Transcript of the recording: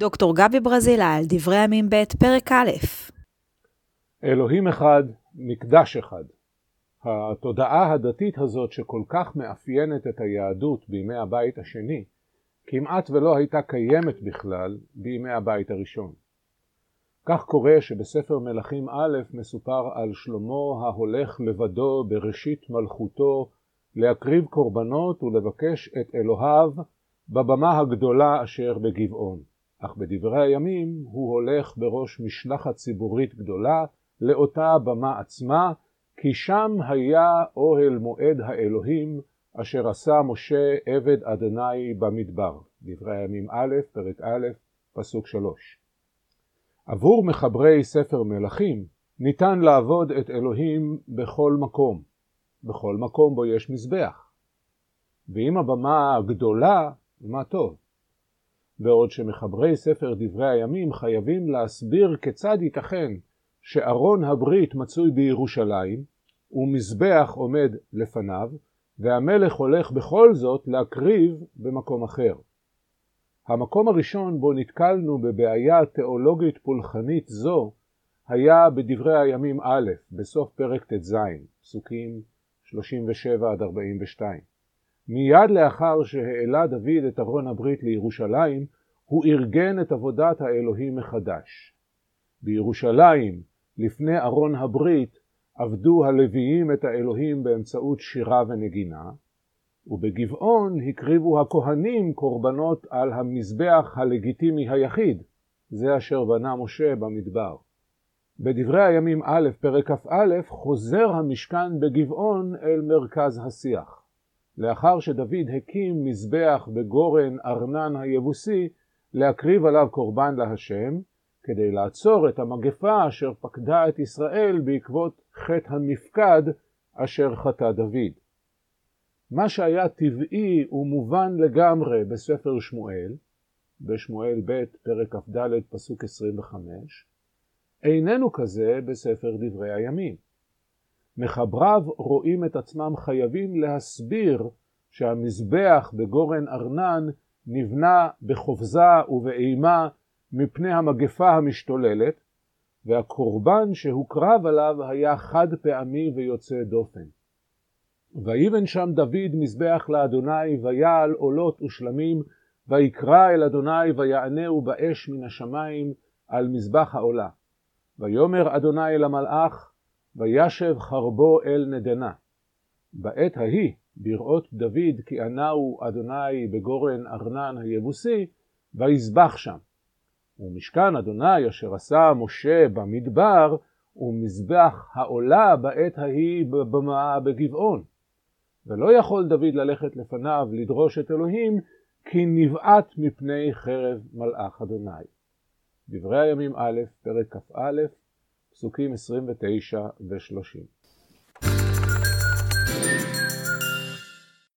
דוקטור גבי ברזילאי, דברי ימים ב', פרק א'. אלוהים אחד, מקדש אחד. התודעה הדתית הזאת שכל כך מאפיינת את היהדות בימי הבית השני, כמעט ולא הייתה קיימת בכלל בימי הבית הראשון. כך קורה שבספר מלכים א' מסופר על שלמה ההולך לבדו בראשית מלכותו להקריב קורבנות ולבקש את אלוהיו בבמה הגדולה אשר בגבעון. אך בדברי הימים הוא הולך בראש משלחת ציבורית גדולה לאותה במה עצמה, כי שם היה אוהל מועד האלוהים אשר עשה משה עבד אדוני במדבר. דברי הימים א', פרק א', פסוק שלוש. עבור מחברי ספר מלכים ניתן לעבוד את אלוהים בכל מקום, בכל מקום בו יש מזבח. ואם הבמה גדולה, מה טוב. בעוד שמחברי ספר דברי הימים חייבים להסביר כיצד ייתכן שארון הברית מצוי בירושלים ומזבח עומד לפניו והמלך הולך בכל זאת להקריב במקום אחר. המקום הראשון בו נתקלנו בבעיה תיאולוגית פולחנית זו היה בדברי הימים א', בסוף פרק ט"ז, פסוקים 37 עד 42. מיד לאחר שהעלה דוד את ארון הברית לירושלים, הוא ארגן את עבודת האלוהים מחדש. בירושלים, לפני ארון הברית, עבדו הלוויים את האלוהים באמצעות שירה ונגינה, ובגבעון הקריבו הכהנים קורבנות על המזבח הלגיטימי היחיד, זה אשר בנה משה במדבר. בדברי הימים א', פרק כ"א, חוזר המשכן בגבעון אל מרכז השיח. לאחר שדוד הקים מזבח בגורן ארנן היבוסי, להקריב עליו קורבן להשם, כדי לעצור את המגפה אשר פקדה את ישראל בעקבות חטא המפקד אשר חטא דוד. מה שהיה טבעי ומובן לגמרי בספר שמואל, בשמואל ב' פרק כ"ד פסוק 25, איננו כזה בספר דברי הימים. מחבריו רואים את עצמם חייבים להסביר שהמזבח בגורן ארנן נבנה בחופזה ובאימה מפני המגפה המשתוללת, והקורבן שהוקרב עליו היה חד פעמי ויוצא דופן. ויבן שם דוד מזבח לאדוני, ויעל עולות ושלמים, ויקרא אל אדוני, ויענהו באש מן השמיים על מזבח העולה. ויאמר אדוני אל המלאך, וישב חרבו אל נדנה. בעת ההיא, בראות דוד כי ענהו אדוני בגורן ארנן היבוסי, ויזבח שם. ומשכן אדוני אשר עשה משה במדבר, ומזבח העולה בעת ההיא בבמה בגבעון. ולא יכול דוד ללכת לפניו לדרוש את אלוהים, כי נבעט מפני חרב מלאך אדוני. דברי הימים א', פרק כ"א, פסוקים 29 ו-30.